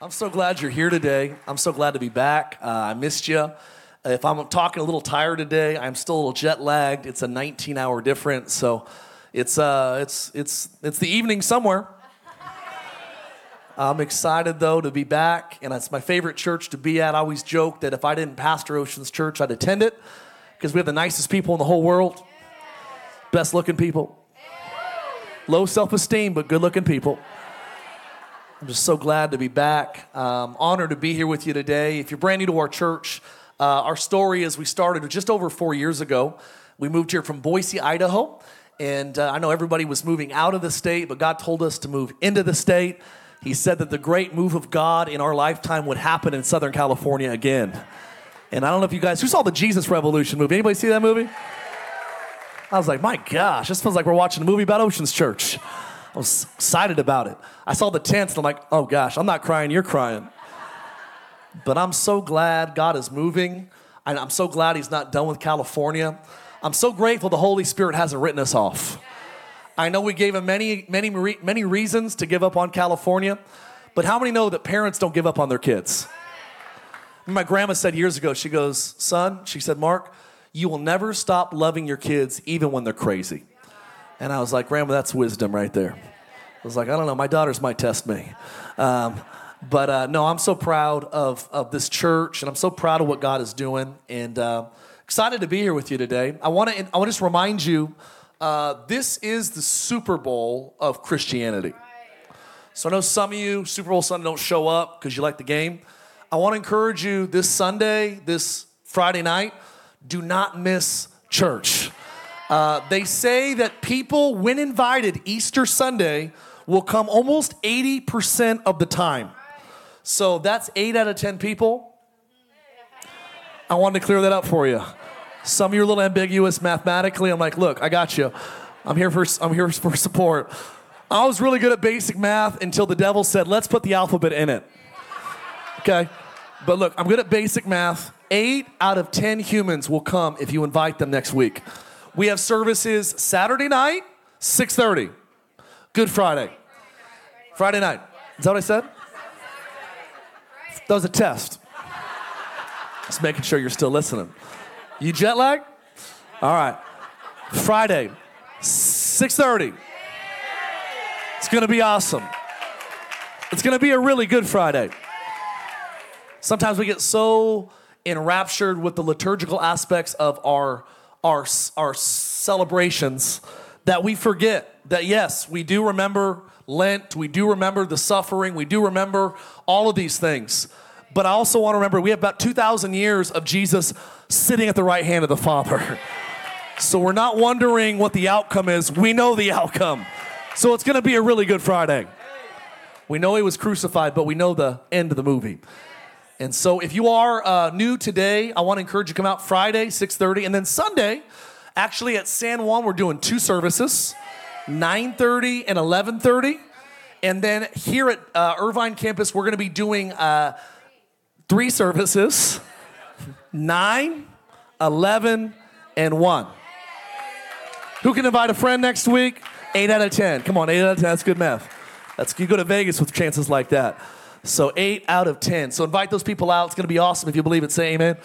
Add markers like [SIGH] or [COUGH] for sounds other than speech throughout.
I'm so glad you're here today. I'm so glad to be back. Uh, I missed you. If I'm talking a little tired today, I'm still a little jet lagged. It's a 19 hour difference, so it's uh, it's it's it's the evening somewhere. I'm excited though to be back, and it's my favorite church to be at. I always joke that if I didn't pastor Oceans Church, I'd attend it because we have the nicest people in the whole world, best looking people, low self esteem but good looking people. I'm just so glad to be back. Um, honored to be here with you today. If you're brand new to our church, uh, our story is we started just over four years ago. We moved here from Boise, Idaho. And uh, I know everybody was moving out of the state, but God told us to move into the state. He said that the great move of God in our lifetime would happen in Southern California again. And I don't know if you guys, who saw the Jesus Revolution movie? Anybody see that movie? I was like, my gosh, this feels like we're watching a movie about Oceans Church. I was excited about it. I saw the tents and I'm like, oh gosh, I'm not crying, you're crying. But I'm so glad God is moving. And I'm so glad He's not done with California. I'm so grateful the Holy Spirit hasn't written us off. I know we gave Him many, many, many reasons to give up on California, but how many know that parents don't give up on their kids? My grandma said years ago, she goes, son, she said, Mark, you will never stop loving your kids even when they're crazy. And I was like, Grandma, that's wisdom right there. I was like, I don't know, my daughters might test me. Um, but uh, no, I'm so proud of, of this church, and I'm so proud of what God is doing, and uh, excited to be here with you today. I want to I want to just remind you, uh, this is the Super Bowl of Christianity. So I know some of you Super Bowl Sunday don't show up because you like the game. I want to encourage you this Sunday, this Friday night, do not miss church. Uh, they say that people, when invited Easter Sunday, will come almost 80% of the time. So that's eight out of 10 people. I wanted to clear that up for you. Some of you are a little ambiguous mathematically. I'm like, look, I got you. I'm here for, I'm here for support. I was really good at basic math until the devil said, let's put the alphabet in it. Okay? But look, I'm good at basic math. Eight out of 10 humans will come if you invite them next week. We have services Saturday night, 6:30. Good Friday. Friday night. Is that what I said? That was a test. Just making sure you're still listening. You jet lag? All right. Friday, 6:30. It's gonna be awesome. It's gonna be a really good Friday. Sometimes we get so enraptured with the liturgical aspects of our our, our celebrations that we forget that, yes, we do remember Lent, we do remember the suffering, we do remember all of these things. But I also want to remember we have about 2,000 years of Jesus sitting at the right hand of the Father. So we're not wondering what the outcome is. We know the outcome. So it's going to be a really good Friday. We know he was crucified, but we know the end of the movie. And so if you are uh, new today, I want to encourage you to come out Friday, 6.30, and then Sunday, actually at San Juan, we're doing two services, 9.30 and 11.30. And then here at uh, Irvine campus, we're going to be doing uh, three services, 9, 11, and 1. Who can invite a friend next week? 8 out of 10. Come on, 8 out of 10. That's good math. That's, you go to Vegas with chances like that. So eight out of 10. So invite those people out. It's going to be awesome if you believe it. Say amen.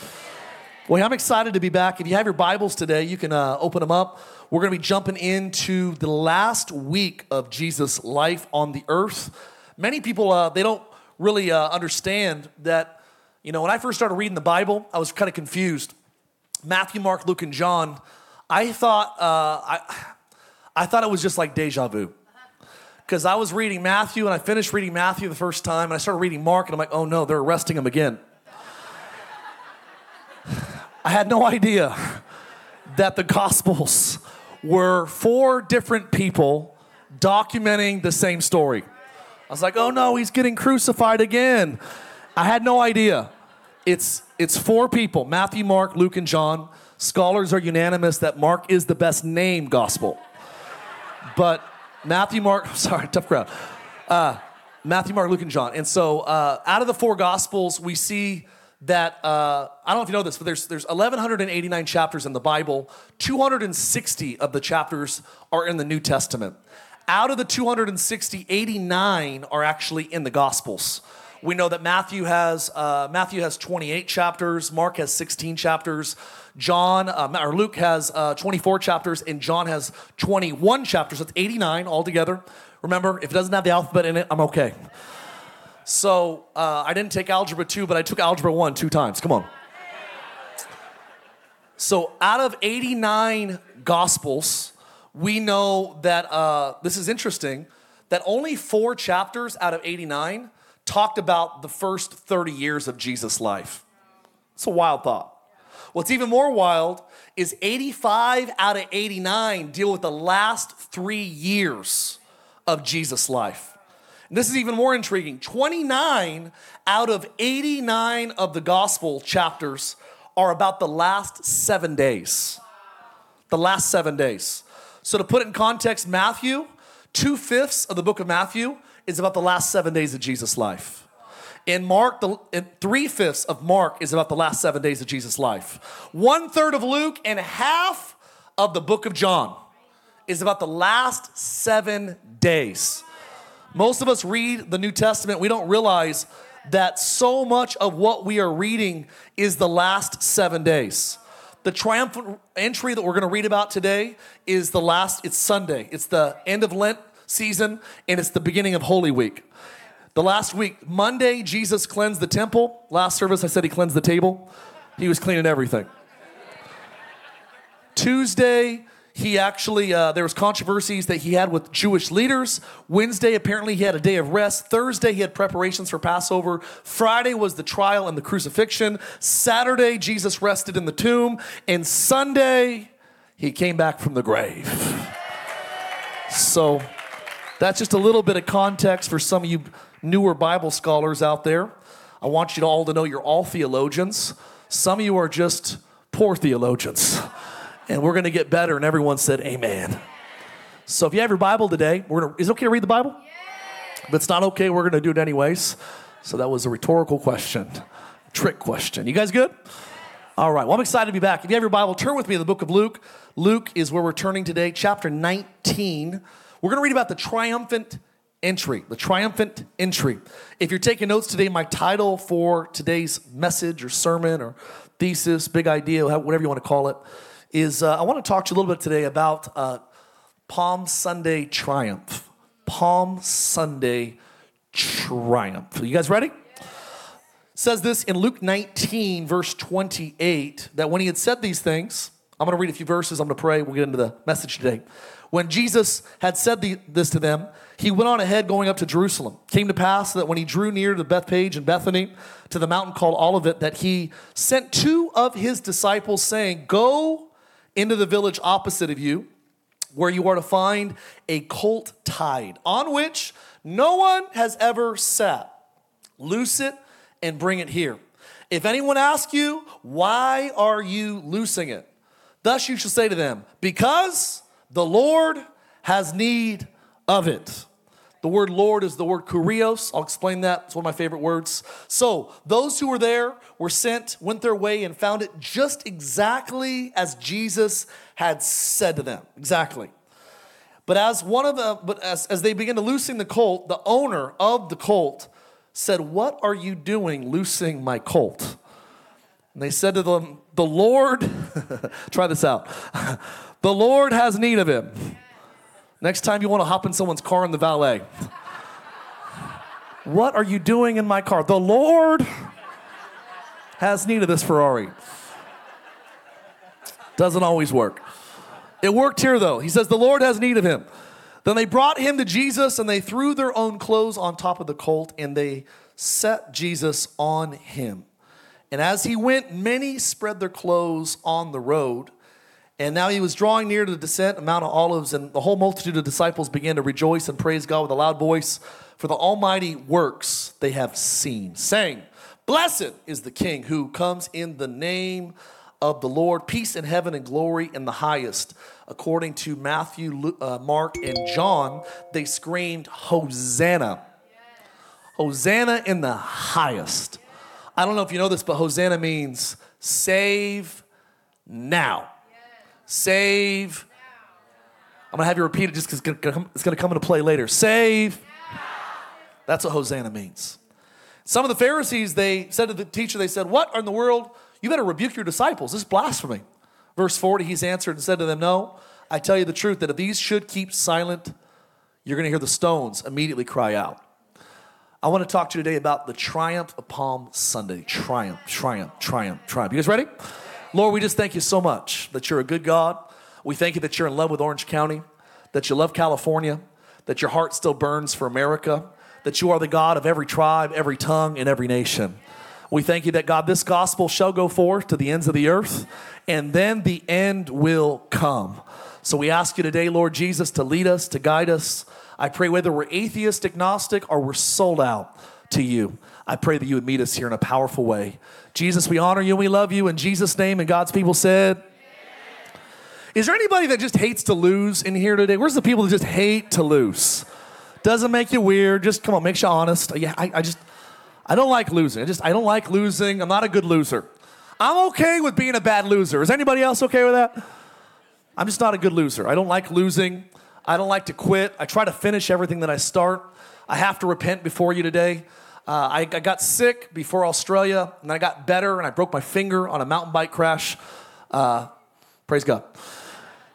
Well, I'm excited to be back. If you have your Bibles today, you can uh, open them up. We're going to be jumping into the last week of Jesus' life on the earth. Many people, uh, they don't really uh, understand that, you know, when I first started reading the Bible, I was kind of confused. Matthew, Mark, Luke, and John, I thought, uh, I, I thought it was just like deja vu because I was reading Matthew and I finished reading Matthew the first time and I started reading Mark and I'm like, oh no, they're arresting him again. [SIGHS] I had no idea that the Gospels were four different people documenting the same story. I was like, oh no, he's getting crucified again. I had no idea. It's, it's four people Matthew, Mark, Luke, and John. Scholars are unanimous that Mark is the best named gospel. But Matthew, Mark, [LAUGHS] I'm sorry, tough crowd. Uh, Matthew, Mark, Luke, and John. And so uh, out of the four Gospels, we see that, uh, I don't know if you know this, but there's, there's 1,189 chapters in the Bible. 260 of the chapters are in the New Testament. Out of the 260, 89 are actually in the Gospels, We know that Matthew has uh, Matthew has 28 chapters, Mark has 16 chapters, John uh, or Luke has uh, 24 chapters, and John has 21 chapters. That's 89 altogether. Remember, if it doesn't have the alphabet in it, I'm okay. So uh, I didn't take algebra two, but I took algebra one two times. Come on. So out of 89 gospels, we know that uh, this is interesting that only four chapters out of 89 talked about the first 30 years of Jesus' life. It's a wild thought. What's even more wild is 85 out of 89 deal with the last three years of Jesus' life. And this is even more intriguing. 29 out of 89 of the gospel chapters are about the last seven days. The last seven days. So, to put it in context, Matthew, two fifths of the book of Matthew is about the last seven days of Jesus' life. In Mark, the three fifths of Mark is about the last seven days of Jesus' life. One third of Luke and half of the book of John is about the last seven days. Most of us read the New Testament, we don't realize that so much of what we are reading is the last seven days. The triumphant entry that we're going to read about today is the last, it's Sunday. It's the end of Lent season and it's the beginning of Holy Week. The last week, Monday, Jesus cleansed the temple. Last service, I said he cleansed the table. He was cleaning everything. Tuesday, he actually uh, there was controversies that he had with jewish leaders wednesday apparently he had a day of rest thursday he had preparations for passover friday was the trial and the crucifixion saturday jesus rested in the tomb and sunday he came back from the grave so that's just a little bit of context for some of you newer bible scholars out there i want you all to know you're all theologians some of you are just poor theologians and we're going to get better. And everyone said, Amen. So if you have your Bible today, we're gonna, is it okay to read the Bible? If it's not okay, we're going to do it anyways. So that was a rhetorical question, trick question. You guys good? All right. Well, I'm excited to be back. If you have your Bible, turn with me to the book of Luke. Luke is where we're turning today, chapter 19. We're going to read about the triumphant entry, the triumphant entry. If you're taking notes today, my title for today's message or sermon or thesis, big idea, whatever you want to call it, is uh, I want to talk to you a little bit today about uh, Palm Sunday triumph. Palm Sunday triumph. Are you guys ready? says this in Luke 19, verse 28, that when he had said these things, I'm going to read a few verses, I'm going to pray, we'll get into the message today. When Jesus had said the, this to them, he went on ahead going up to Jerusalem. Came to pass that when he drew near to Bethphage and Bethany, to the mountain called Olivet, that he sent two of his disciples, saying, Go into the village opposite of you, where you are to find a colt tied, on which no one has ever sat. Loose it and bring it here. If anyone asks you, Why are you loosing it? Thus you shall say to them, Because the Lord has need of it. The word Lord is the word kurios. I'll explain that. It's one of my favorite words. So, those who were there were sent, went their way, and found it just exactly as Jesus had said to them. Exactly. But as one of the, but as, as they began to loosen the colt, the owner of the colt said, What are you doing loosing my colt? And they said to them, The Lord, [LAUGHS] try this out. The Lord has need of him. Next time you want to hop in someone's car in the valet. what are you doing in my car? The Lord has need of this Ferrari. Doesn't always work. It worked here though. He says, The Lord has need of him. Then they brought him to Jesus and they threw their own clothes on top of the colt and they set Jesus on him. And as he went, many spread their clothes on the road. And now he was drawing near to the descent of Mount of Olives, and the whole multitude of disciples began to rejoice and praise God with a loud voice for the almighty works they have seen, saying, Blessed is the King who comes in the name of the Lord, peace in heaven and glory in the highest. According to Matthew, uh, Mark, and John, they screamed, Hosanna. Hosanna in the highest. I don't know if you know this, but Hosanna means save now. Save. I'm gonna have you repeat it just because it's gonna come into play later. Save. That's what Hosanna means. Some of the Pharisees, they said to the teacher, they said, What in the world? You better rebuke your disciples. This is blasphemy. Verse 40, he's answered and said to them, No, I tell you the truth, that if these should keep silent, you're going to hear the stones immediately cry out. I want to talk to you today about the triumph of Palm Sunday. Triumph, triumph, triumph, triumph. You guys ready? Lord, we just thank you so much that you're a good God. We thank you that you're in love with Orange County, that you love California, that your heart still burns for America, that you are the God of every tribe, every tongue, and every nation. We thank you that God, this gospel shall go forth to the ends of the earth, and then the end will come. So we ask you today, Lord Jesus, to lead us, to guide us. I pray whether we're atheist, agnostic, or we're sold out to you, I pray that you would meet us here in a powerful way. Jesus, we honor you and we love you. In Jesus' name, and God's people said, is there anybody that just hates to lose in here today? Where's the people that just hate to lose? Doesn't make you weird. Just come on, makes you honest. Yeah, I, I just, I don't like losing. I just, I don't like losing. I'm not a good loser. I'm okay with being a bad loser. Is anybody else okay with that? I'm just not a good loser. I don't like losing. I don't like to quit. I try to finish everything that I start. I have to repent before you today. Uh, I, I, got sick before Australia, and I got better, and I broke my finger on a mountain bike crash. Uh, praise God.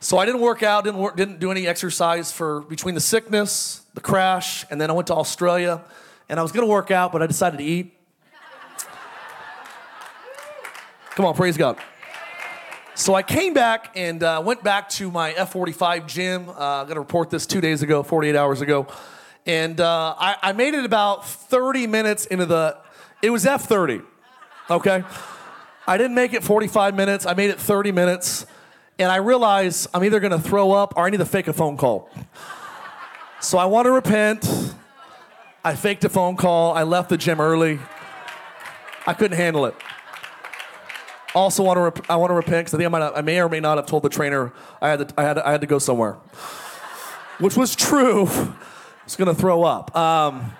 So I didn't work out, didn't, work, didn't do any exercise for between the sickness, the crash, and then I went to Australia, and I was to work out, but I decided to eat. Come on, praise God. So I came back and uh, went back to my F45 gym. Uh, I'm going to report this two days ago, 48 hours ago. And uh, I, I made it about 30 minutes into the, it was F30, okay? I didn't make it 45 minutes, I made it 30 minutes. And I realized I'm either to throw up or I need to fake a phone call. So I want to repent. I faked a phone call. I left the gym early. I couldn't handle it. Also, want to rep- I want to repent because I think I, might I may or may not have told the trainer I had to, I had to, I had to go somewhere, which was true. Was gonna throw up. Um,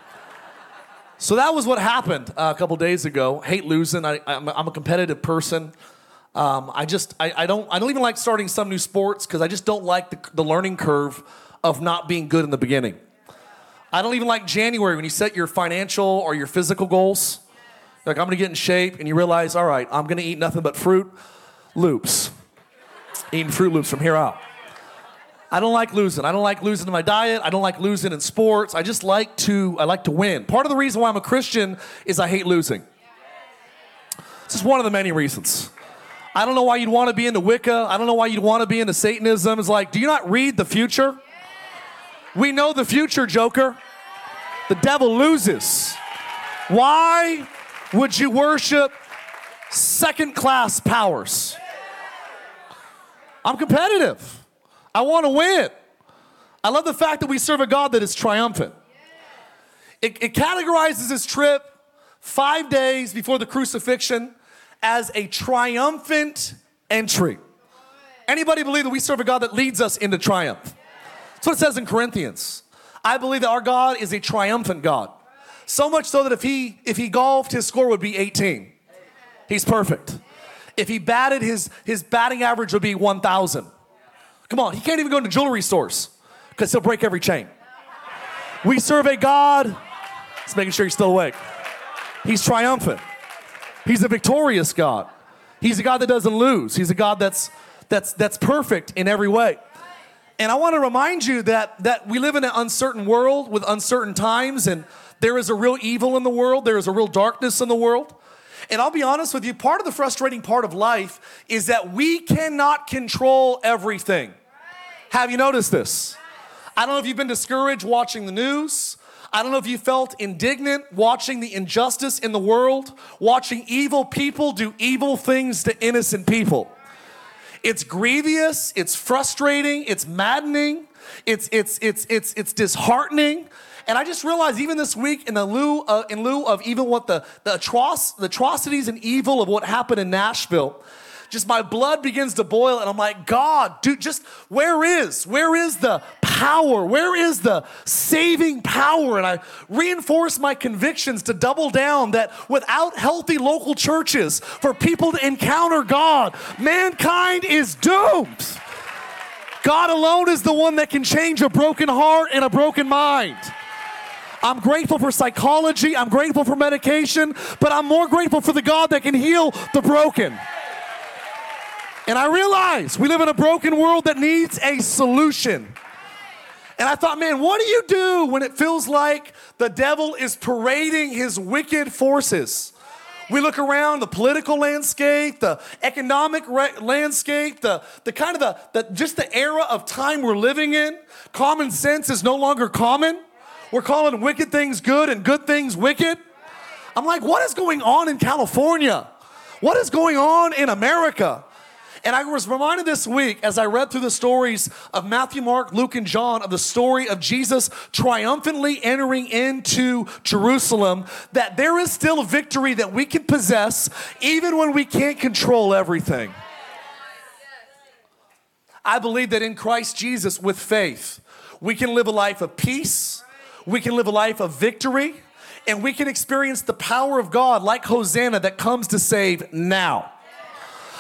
so that was what happened uh, a couple days ago. Hate losing. I, I'm, I'm a competitive person. Um, I just I, I, don't I don't even like starting some new sports because I just don't like the, the learning curve of not being good in the beginning. I don't even like January when you set your financial or your physical goals. Like, I'm gonna get in shape, and you realize, all right, I'm gonna eat nothing but Froot Loops. Eating Froot Loops from here out. I don't like losing. I don't like losing in my diet. I don't like losing in sports. I just like to I like to win. Part of the reason why I'm a Christian is I hate losing. This is one of the many reasons. I don't know why you'd want to be into Wicca. I don't know why you'd want to be into Satanism. It's like, do you not read the future? We know the future, Joker. The devil loses. Why would you worship second class powers? I'm competitive. I want to win. I love the fact that we serve a God that is triumphant. It, it categorizes this trip five days before the crucifixion as a triumphant entry. Anybody believe that we serve a God that leads us into triumph? That's what it says in Corinthians. I believe that our God is a triumphant God. So much so that if he if he golfed, his score would be 18. He's perfect. If he batted, his his batting average would be 1,000. Come on, he can't even go into jewelry stores because he'll break every chain. We serve a God. Just making sure you're still awake. He's triumphant. He's a victorious God. He's a God that doesn't lose. He's a God that's that's that's perfect in every way. And I want to remind you that that we live in an uncertain world with uncertain times and there is a real evil in the world, there is a real darkness in the world. And I'll be honest with you, part of the frustrating part of life is that we cannot control everything. Have you noticed this? I don't know if you've been discouraged watching the news. I don't know if you felt indignant watching the injustice in the world, watching evil people do evil things to innocent people. It's grievous, it's frustrating, it's maddening, it's it's it's it's it's disheartening. And I just realized even this week, in the lieu of, in lieu of even what the the, atroc- the atrocities and evil of what happened in Nashville, just my blood begins to boil, and I'm like, God, dude, just where is where is the power? Where is the saving power? And I reinforce my convictions to double down that without healthy local churches for people to encounter God, mankind is doomed. God alone is the one that can change a broken heart and a broken mind. I'm grateful for psychology. I'm grateful for medication, but I'm more grateful for the God that can heal the broken. And I realize we live in a broken world that needs a solution. And I thought, man, what do you do when it feels like the devil is parading his wicked forces? We look around the political landscape, the economic re- landscape, the, the kind of the, the just the era of time we're living in. Common sense is no longer common. We're calling wicked things good and good things wicked. I'm like, what is going on in California? What is going on in America? And I was reminded this week as I read through the stories of Matthew, Mark, Luke, and John of the story of Jesus triumphantly entering into Jerusalem that there is still a victory that we can possess even when we can't control everything. I believe that in Christ Jesus, with faith, we can live a life of peace, we can live a life of victory, and we can experience the power of God like Hosanna that comes to save now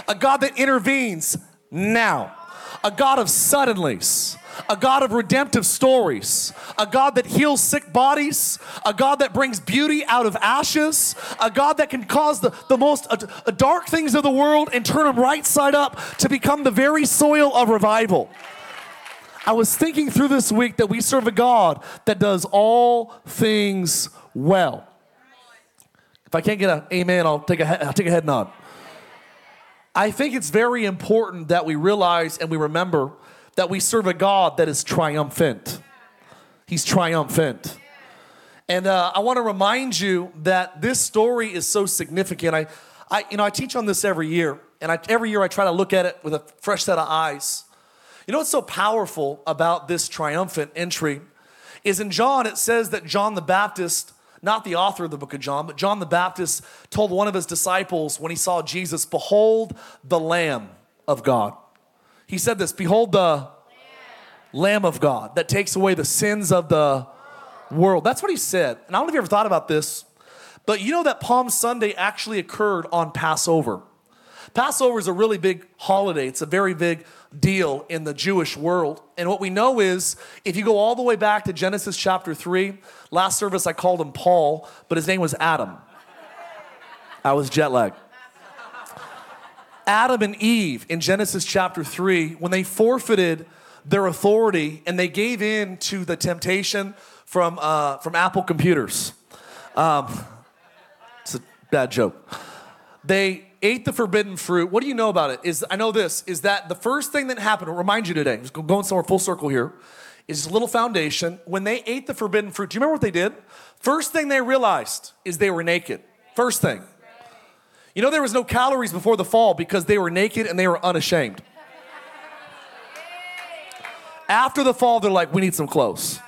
a God that intervenes now, a God of suddenlies, a God of redemptive stories, a God that heals sick bodies, a God that brings beauty out of ashes, a God that can cause the, the most uh, dark things of the world and turn them right side up to become the very soil of revival. I was thinking through this week that we serve a God that does all things well. If I can't get an amen, I'll take a, I'll take a head nod. I think it's very important that we realize and we remember that we serve a God that is triumphant. He's triumphant. And uh, I want to remind you that this story is so significant. I, I, you know, I teach on this every year, and I, every year I try to look at it with a fresh set of eyes. You know what's so powerful about this triumphant entry is in John, it says that John the Baptist not the author of the book of John, but John the Baptist told one of his disciples when he saw Jesus, Behold the Lamb of God. He said this Behold the Lamb, of God that takes away the sins of the world. That's what he said. And I don't know if you ever thought about this, but you know that Palm Sunday actually occurred on Passover. Passover is a really big holiday, it's a very big deal in the Jewish world. And what we know is if you go all the way back to Genesis chapter 3, last service I called him Paul, but his name was Adam. I was jet lagged. Adam and Eve in Genesis chapter 3, when they forfeited their authority and they gave in to the temptation from, uh, from Apple computers. Um, it's a bad joke. They ate the forbidden fruit. What do you know about it? Is I know this is that the first thing that happened. I'll remind you today. Just going somewhere full circle here. Is a little foundation. When they ate the forbidden fruit, do you remember what they did? First thing they realized is they were naked. First thing. You know there was no calories before the fall because they were naked and they were unashamed. After the fall, they're like, we need some clothes.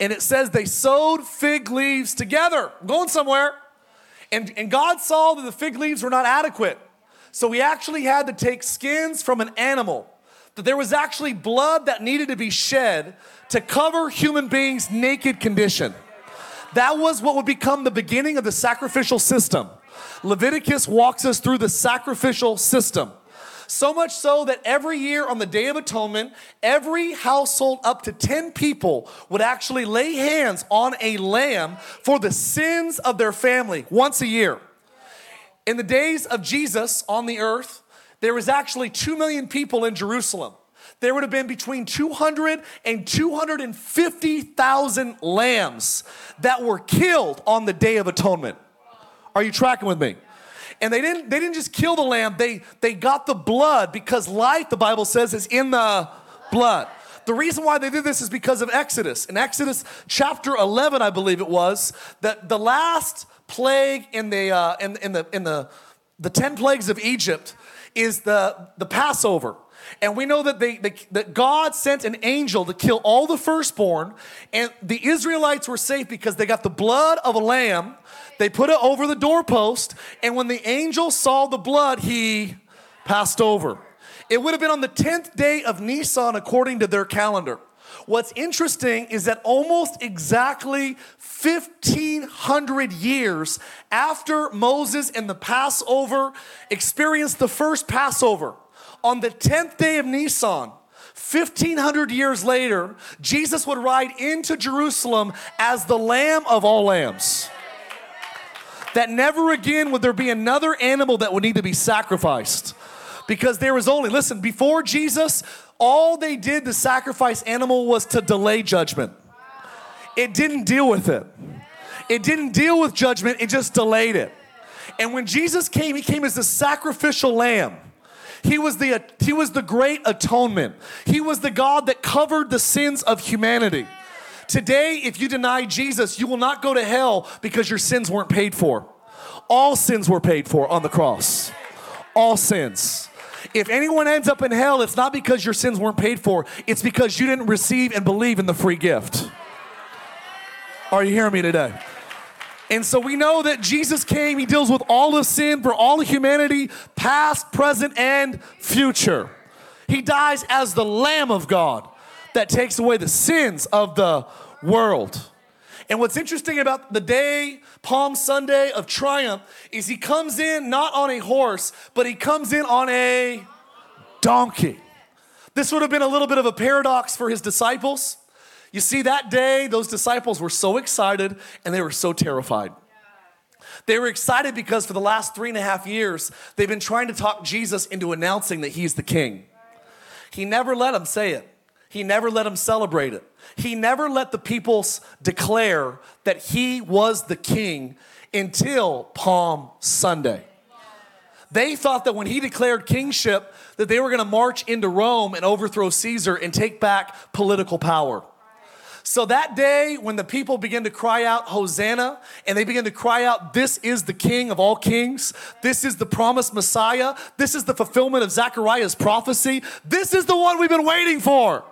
And it says they sewed fig leaves together. I'm going somewhere. And, and God saw that the fig leaves were not adequate. So he actually had to take skins from an animal, that there was actually blood that needed to be shed to cover human beings' naked condition. That was what would become the beginning of the sacrificial system. Leviticus walks us through the sacrificial system. So much so that every year on the Day of Atonement, every household up to 10 people would actually lay hands on a lamb for the sins of their family once a year. In the days of Jesus on the earth, there was actually 2 million people in Jerusalem. There would have been between 200 and 250,000 lambs that were killed on the Day of Atonement. Are you tracking with me? And they didn't, they didn't just kill the lamb, they, they got the blood because life, the Bible says, is in the blood. The reason why they did this is because of Exodus. In Exodus chapter 11, I believe it was, that the last plague in the, uh, in, in, the, in the, the 10 plagues of Egypt is the, the Passover. And we know that, they, they, that God sent an angel to kill all the firstborn, and the Israelites were safe because they got the blood of a lamb they put it over the doorpost, and when the angel saw the blood, he passed over. It would have been on the 10th day of Nisan according to their calendar. What's interesting is that almost exactly 1500 years after Moses and the Passover experienced the first Passover, on the 10th day of Nisan, 1500 years later, Jesus would ride into Jerusalem as the lamb of all lambs. That never again would there be another animal that would need to be sacrificed. Because there was only, listen, before Jesus, all they did to sacrifice animal was to delay judgment. It didn't deal with it. It didn't deal with judgment, it just delayed it. And when Jesus came, he came as the sacrificial lamb. He was the he was the great atonement. He was the God that covered the sins of humanity. Today, if you deny Jesus, you will not go to hell because your sins weren't paid for. All sins were paid for on the cross. All sins. If anyone ends up in hell, it's not because your sins weren't paid for, it's because you didn't receive and believe in the free gift. Are you hearing me today? And so we know that Jesus came, he deals with all of sin for all of humanity, past, present, and future. He dies as the Lamb of God that takes away the sins of the world. And what's interesting about the day, Palm Sunday of triumph, is he comes in not on a horse, but he comes in on a donkey. This would have been a little bit of a paradox for his disciples. You see, that day, those disciples were so excited and they were so terrified. They were excited because for the last three and a half years, they've been trying to talk Jesus into announcing that he's the king. He never let them say it, he never let them celebrate it. He never let the peoples declare that he was the king until Palm Sunday. They thought that when he declared kingship, that they were going to march into Rome and overthrow Caesar and take back political power. So that day, when the people begin to cry out, Hosanna, and they begin to cry out, This is the King of all kings, this is the promised Messiah, this is the fulfillment of Zechariah's prophecy, this is the one we've been waiting for.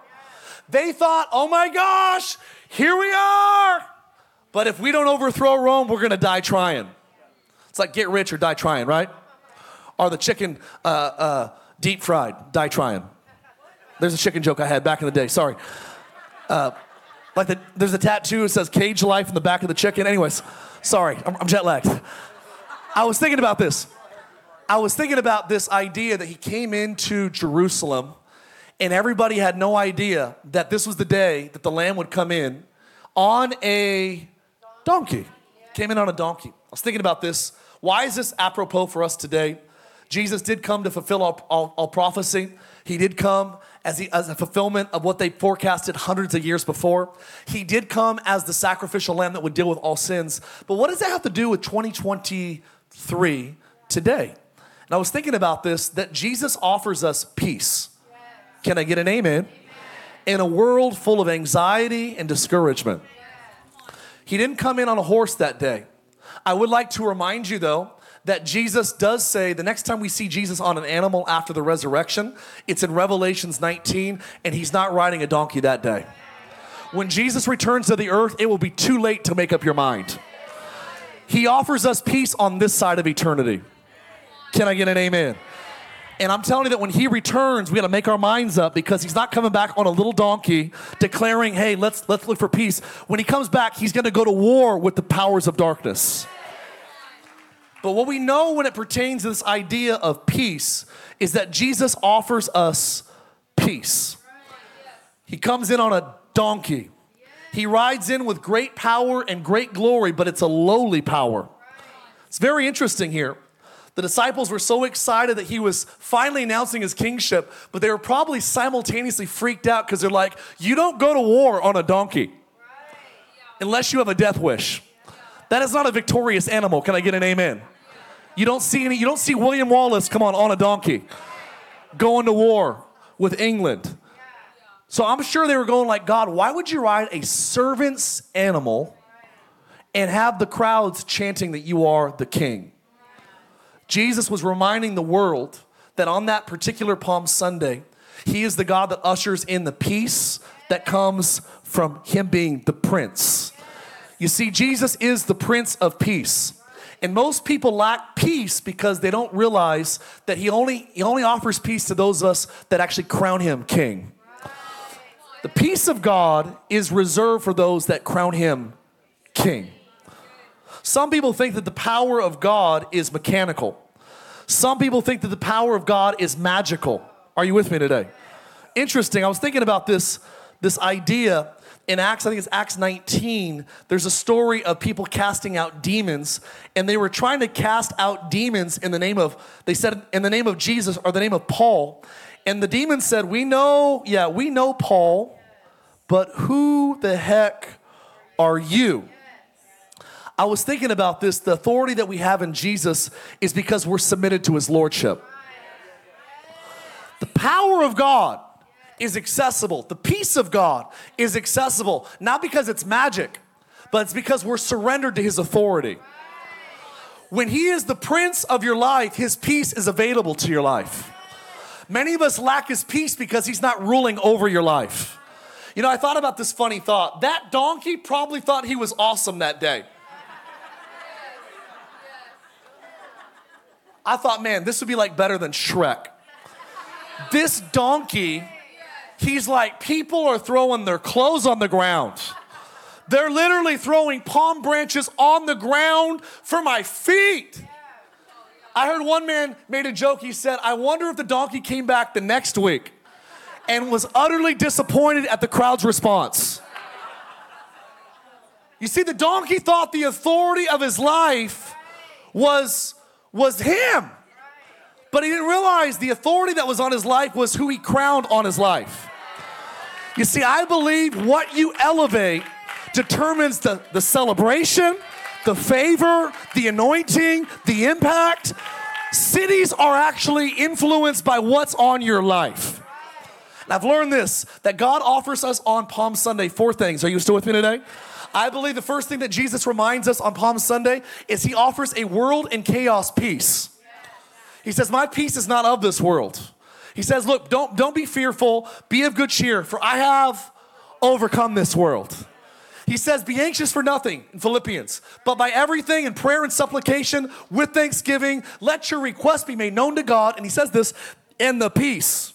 They thought, Oh my gosh, here we are. But if we don't overthrow Rome, we're gonna die trying. It's like get rich or die trying, right? Or the chicken uh, uh, deep fried, die trying. There's a chicken joke I had back in the day, sorry. Uh, like the, there's a tattoo that says cage life in the back of the chicken. Anyways, sorry, I'm, I'm jet lagged. I was thinking about this. I was thinking about this idea that he came into Jerusalem and everybody had no idea that this was the day that the lamb would come in on a donkey. Came in on a donkey. I was thinking about this. Why is this apropos for us today? Jesus did come to fulfill all, all, all prophecy. He did come as, he, as a fulfillment of what they forecasted hundreds of years before. He did come as the sacrificial lamb that would deal with all sins. But what does that have to do with 2023 today? And I was thinking about this that Jesus offers us peace. Can I get an amen? amen? In a world full of anxiety and discouragement. He didn't come in on a horse that day. I would like to remind you, though, that Jesus does say the next time we see Jesus on an animal after the resurrection, it's in Revelations 19, and he's not riding a donkey that day. When Jesus returns to the earth, it will be too late to make up your mind. He offers us peace on this side of eternity. Can I get an amen? And I'm telling you that when he returns, we got to make our minds up because he's not coming back on a little donkey declaring, "Hey, let's let's look for peace." When he comes back, he's going to go to war with the powers of darkness. But what we know when it pertains to this idea of peace is that Jesus offers us peace. He comes in on a donkey. He rides in with great power and great glory, but it's a lowly power. It's very interesting here. The disciples were so excited that he was finally announcing his kingship, but they were probably simultaneously freaked out because they're like, You don't go to war on a donkey unless you have a death wish. That is not a victorious animal. Can I get an amen? You don't see any, you don't see William Wallace come on on a donkey going to war with England. So I'm sure they were going like, God, why would you ride a servant's animal and have the crowds chanting that you are the king? Jesus was reminding the world that on that particular Palm Sunday, he is the God that ushers in the peace that comes from him being the prince. You see, Jesus is the Prince of Peace. And most people lack peace because they don't realize that he only, he only offers peace to those of us that actually crown him king. The peace of God is reserved for those that crown him king. Some people think that the power of God is mechanical. Some people think that the power of God is magical. Are you with me today? interesting. I was thinking about this, this idea in Acts, I think it's Acts 19, there's a story of people casting out demons, and they were trying to cast out demons in the name of, they said, in the name of Jesus or the name of Paul. And the demons said, We know, yeah, we know Paul, but who the heck are you? I was thinking about this. The authority that we have in Jesus is because we're submitted to his lordship. The power of God is accessible. The peace of God is accessible, not because it's magic, but it's because we're surrendered to His authority. When He is the prince of your life, His peace is available to your life. Many of us lack His peace because He's not ruling over your life. You know, I thought about this funny thought. That donkey probably thought he was awesome that day. I thought, man, this would be like better than Shrek. This donkey He's like, people are throwing their clothes on the ground. They're literally throwing palm branches on the ground for my feet. I heard one man made a joke. He said, I wonder if the donkey came back the next week and was utterly disappointed at the crowd's response. You see, the donkey thought the authority of his life was, was him. But he didn't realize the authority that was on his life was who he crowned on his life. You see, I believe what you elevate determines the, the celebration, the favor, the anointing, the impact. Cities are actually influenced by what's on your life. And I've learned this that God offers us on Palm Sunday four things. Are you still with me today? I believe the first thing that Jesus reminds us on Palm Sunday is he offers a world in chaos peace. He says, My peace is not of this world. He says, Look, don't, don't be fearful, be of good cheer, for I have overcome this world. He says, Be anxious for nothing in Philippians, but by everything in prayer and supplication with thanksgiving, let your request be made known to God. And he says this, in the peace,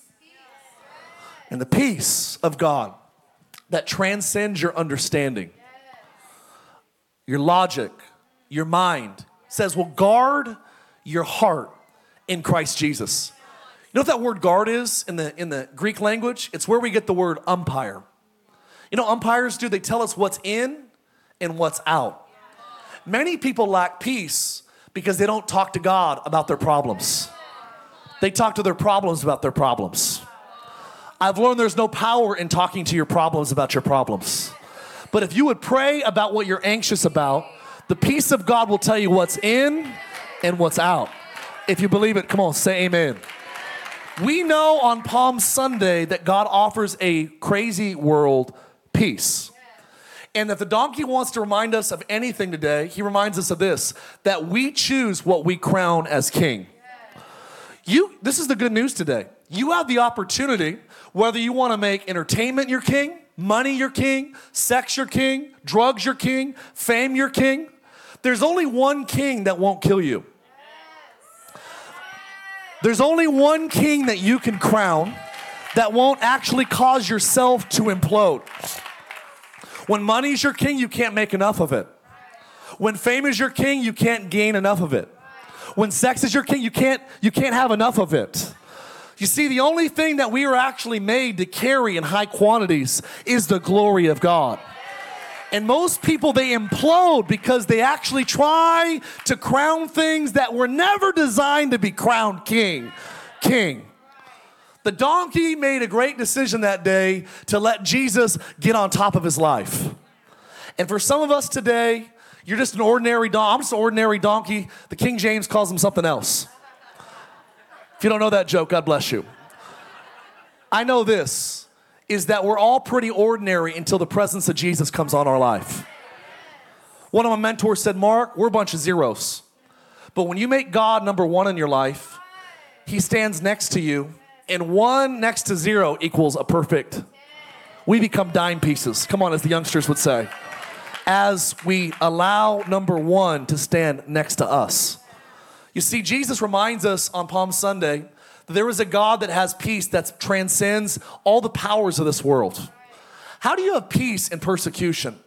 in the peace of God that transcends your understanding, your logic, your mind, says, Well, guard your heart in Christ Jesus. You know what that word guard is in the, in the Greek language? It's where we get the word umpire. You know, umpires do, they tell us what's in and what's out. Many people lack peace because they don't talk to God about their problems. They talk to their problems about their problems. I've learned there's no power in talking to your problems about your problems. But if you would pray about what you're anxious about, the peace of God will tell you what's in and what's out. If you believe it, come on, say amen. We know on Palm Sunday that God offers a crazy world peace. And if the donkey wants to remind us of anything today, he reminds us of this that we choose what we crown as king. You this is the good news today. You have the opportunity whether you want to make entertainment your king, money your king, sex your king, drugs your king, fame your king. There's only one king that won't kill you. There's only one king that you can crown that won't actually cause yourself to implode. When money's your king, you can't make enough of it. When fame is your king, you can't gain enough of it. When sex is your king, you can't you can't have enough of it. You see, the only thing that we are actually made to carry in high quantities is the glory of God. And most people, they implode because they actually try to crown things that were never designed to be crowned king. King. The donkey made a great decision that day to let Jesus get on top of his life. And for some of us today, you're just an ordinary donkey. I'm just an ordinary donkey. The King James calls him something else. If you don't know that joke, God bless you. I know this is that we're all pretty ordinary until the presence of Jesus comes on our life. One of my mentors said, Mark, we're a bunch of zeros. But when you make God number one in your life, He stands next to you, and one next to zero equals a perfect. We become dime pieces. Come on, as the youngsters would say. As we allow number one to stand next to us. You see, Jesus reminds us on Palm Sunday there is a God that has peace that transcends all the powers of this world. How do you have peace in persecution?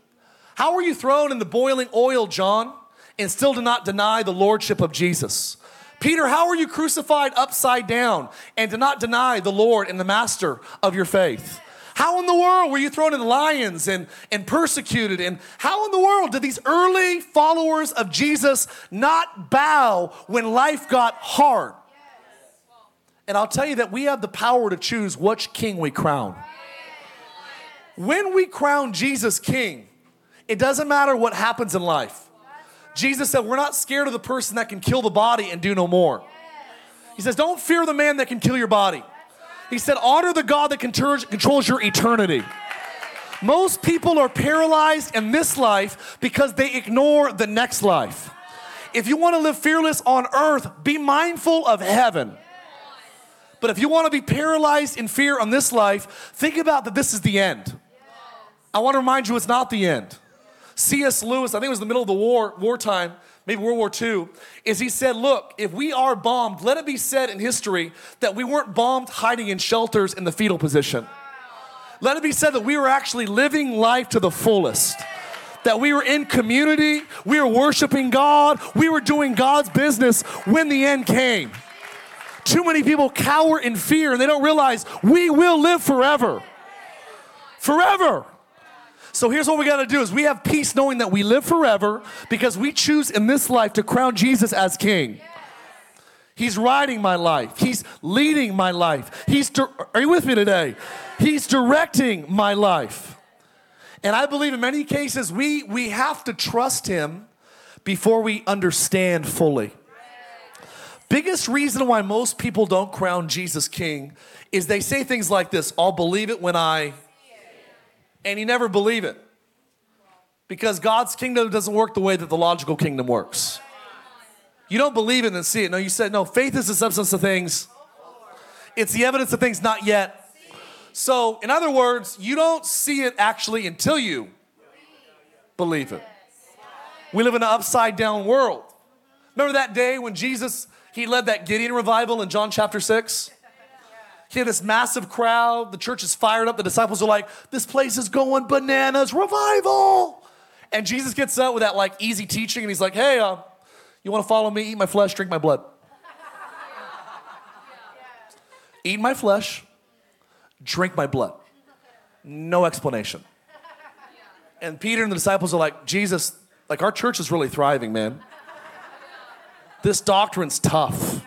How are you thrown in the boiling oil, John, and still do not deny the lordship of Jesus? Peter, how are you crucified upside down and to not deny the Lord and the master of your faith? How in the world were you thrown in lions and, and persecuted? And how in the world did these early followers of Jesus not bow when life got hard? And I'll tell you that we have the power to choose which king we crown. When we crown Jesus king, it doesn't matter what happens in life. Jesus said, We're not scared of the person that can kill the body and do no more. He says, Don't fear the man that can kill your body. He said, Honor the God that controls your eternity. Most people are paralyzed in this life because they ignore the next life. If you want to live fearless on earth, be mindful of heaven. But if you want to be paralyzed in fear on this life, think about that this is the end. I want to remind you it's not the end. C.S. Lewis, I think it was the middle of the war, wartime, maybe World War II, is he said, Look, if we are bombed, let it be said in history that we weren't bombed hiding in shelters in the fetal position. Let it be said that we were actually living life to the fullest. That we were in community, we were worshiping God, we were doing God's business when the end came. Too many people cower in fear and they don't realize we will live forever. Forever. So here's what we got to do is we have peace knowing that we live forever because we choose in this life to crown Jesus as king. He's riding my life. He's leading my life. He's di- Are you with me today? He's directing my life. And I believe in many cases we we have to trust him before we understand fully. Biggest reason why most people don't crown Jesus king is they say things like this, I'll believe it when I and you never believe it. Because God's kingdom doesn't work the way that the logical kingdom works. You don't believe it and see it. No, you said, no, faith is the substance of things, it's the evidence of things not yet. So, in other words, you don't see it actually until you believe it. We live in an upside down world. Remember that day when Jesus he led that Gideon revival in John chapter 6? He had this massive crowd. The church is fired up. The disciples are like, this place is going bananas, revival. And Jesus gets up with that like easy teaching and he's like, hey, uh, you want to follow me? Eat my flesh, drink my blood. Eat my flesh, drink my blood. No explanation. And Peter and the disciples are like, Jesus, like our church is really thriving, man. This doctrine's tough.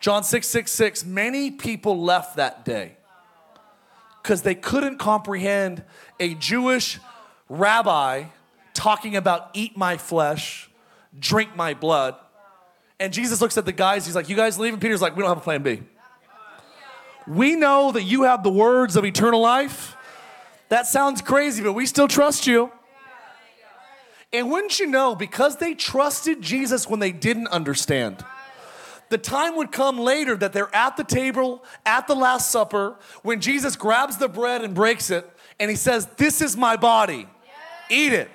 John 6 6 6, many people left that day because they couldn't comprehend a Jewish rabbi talking about eat my flesh, drink my blood. And Jesus looks at the guys, he's like, You guys leaving? Peter's like, We don't have a plan B. We know that you have the words of eternal life. That sounds crazy, but we still trust you. And wouldn't you know, because they trusted Jesus when they didn't understand the time would come later that they're at the table at the Last Supper when Jesus grabs the bread and breaks it and he says, This is my body, eat it.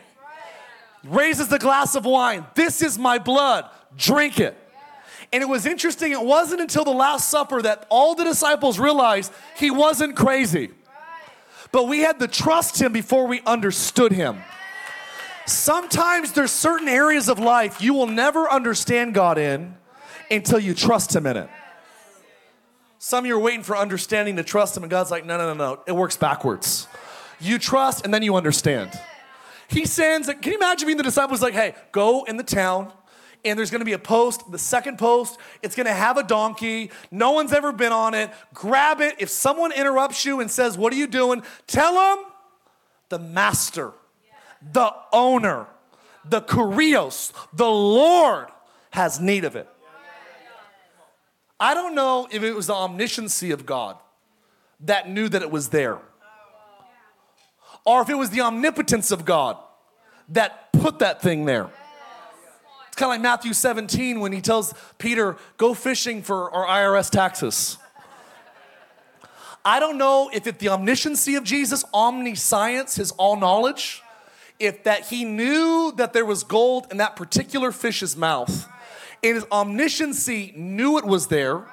Raises the glass of wine, This is my blood, drink it. And it was interesting, it wasn't until the Last Supper that all the disciples realized he wasn't crazy. But we had to trust him before we understood him. Sometimes there's certain areas of life you will never understand God in until you trust Him in it. Some of you are waiting for understanding to trust Him, and God's like, no, no, no, no. It works backwards. You trust, and then you understand. He sends, can you imagine being the disciples like, hey, go in the town, and there's gonna be a post, the second post, it's gonna have a donkey. No one's ever been on it. Grab it. If someone interrupts you and says, What are you doing? Tell them the master, the owner, the kurios, the Lord has need of it. I don't know if it was the omnisciency of God that knew that it was there, or if it was the omnipotence of God that put that thing there. It's kind of like Matthew 17 when he tells Peter, Go fishing for our IRS taxes. I don't know if it's the omnisciency of Jesus, omniscience, his all knowledge, if that he knew that there was gold in that particular fish's mouth in his omnisciency knew it was there,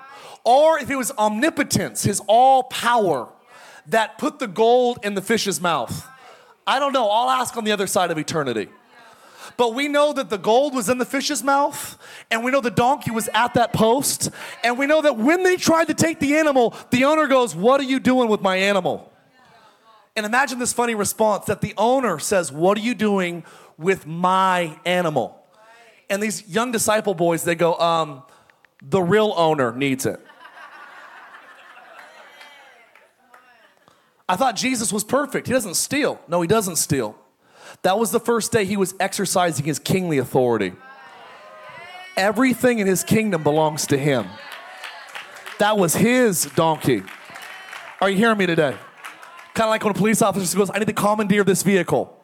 or if it was omnipotence, his all power, that put the gold in the fish's mouth. I don't know. I'll ask on the other side of eternity. But we know that the gold was in the fish's mouth, and we know the donkey was at that post, and we know that when they tried to take the animal, the owner goes, What are you doing with my animal? And imagine this funny response that the owner says, What are you doing with my animal? And these young disciple boys, they go, um, The real owner needs it. I thought Jesus was perfect. He doesn't steal. No, he doesn't steal. That was the first day he was exercising his kingly authority. Everything in his kingdom belongs to him. That was his donkey. Are you hearing me today? Kind of like when a police officer goes, I need to commandeer this vehicle.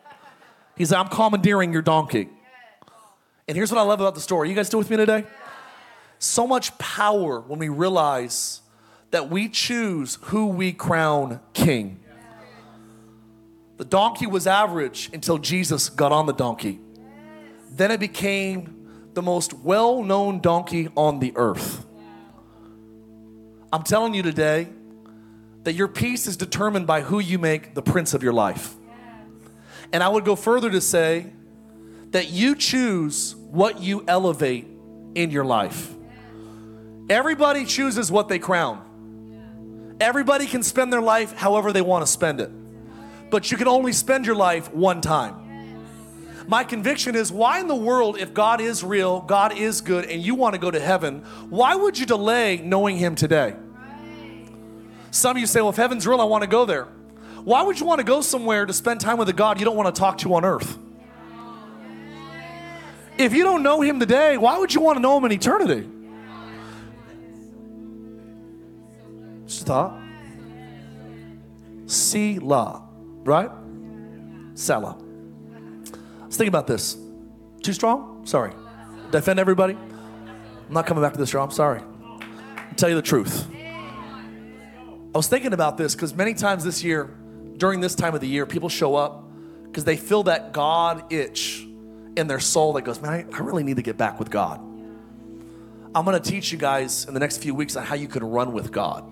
He's like, I'm commandeering your donkey. And here's what I love about the story. You guys still with me today? So much power when we realize that we choose who we crown king. The donkey was average until Jesus got on the donkey. Then it became the most well known donkey on the earth. I'm telling you today that your peace is determined by who you make the prince of your life. And I would go further to say that you choose what you elevate in your life. Everybody chooses what they crown. Everybody can spend their life however they want to spend it, but you can only spend your life one time. My conviction is why in the world, if God is real, God is good, and you want to go to heaven, why would you delay knowing Him today? Some of you say, well, if heaven's real, I want to go there. Why would you want to go somewhere to spend time with a God you don't want to talk to on earth? If you don't know Him today, why would you want to know Him in eternity? Stop. Selah, right? Selah. Let's think about this. Too strong? Sorry. Defend everybody? I'm not coming back to this, I'm sorry. I'll tell you the truth. I was thinking about this because many times this year, during this time of the year, people show up because they feel that God itch in their soul that goes, Man, I, I really need to get back with God. I'm gonna teach you guys in the next few weeks on how you can run with God.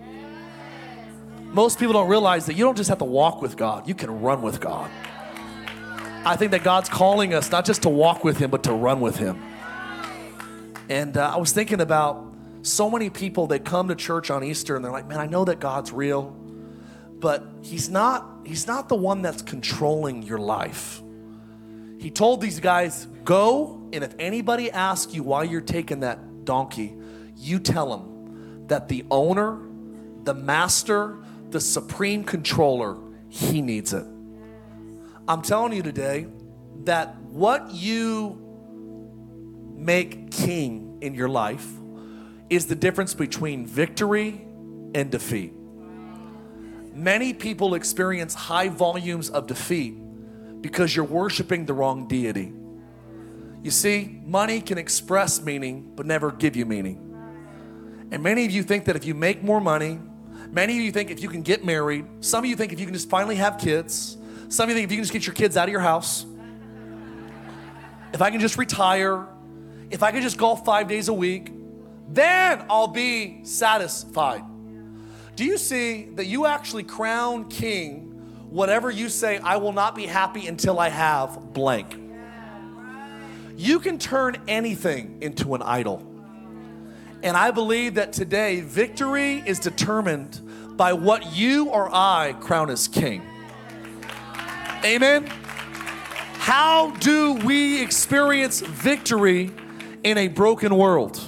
Most people don't realize that you don't just have to walk with God, you can run with God. I think that God's calling us not just to walk with Him, but to run with Him. And uh, I was thinking about so many people that come to church on Easter and they're like, man, I know that God's real, but He's not, He's not the one that's controlling your life. He told these guys, go, and if anybody asks you why you're taking that donkey, you tell them that the owner, the master, the supreme controller, he needs it. I'm telling you today that what you make king in your life is the difference between victory and defeat. Many people experience high volumes of defeat because you're worshiping the wrong deity. You see, money can express meaning but never give you meaning. And many of you think that if you make more money, Many of you think if you can get married, some of you think if you can just finally have kids, some of you think if you can just get your kids out of your house, if I can just retire, if I can just golf five days a week, then I'll be satisfied. Do you see that you actually crown king whatever you say, I will not be happy until I have blank? You can turn anything into an idol. And I believe that today victory is determined by what you or I crown as king. Amen. How do we experience victory in a broken world?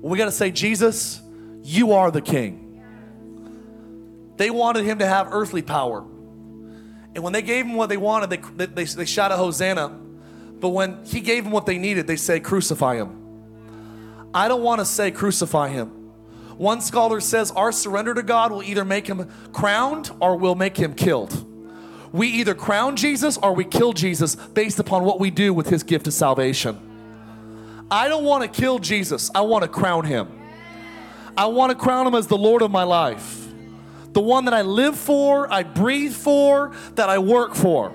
We got to say, Jesus, you are the king. They wanted him to have earthly power. And when they gave him what they wanted, they, they, they shot a Hosanna. But when he gave them what they needed, they say, crucify him. I don't want to say crucify him. One scholar says our surrender to God will either make him crowned or will make him killed. We either crown Jesus or we kill Jesus based upon what we do with his gift of salvation. I don't want to kill Jesus, I want to crown him. I want to crown him as the Lord of my life, the one that I live for, I breathe for, that I work for. I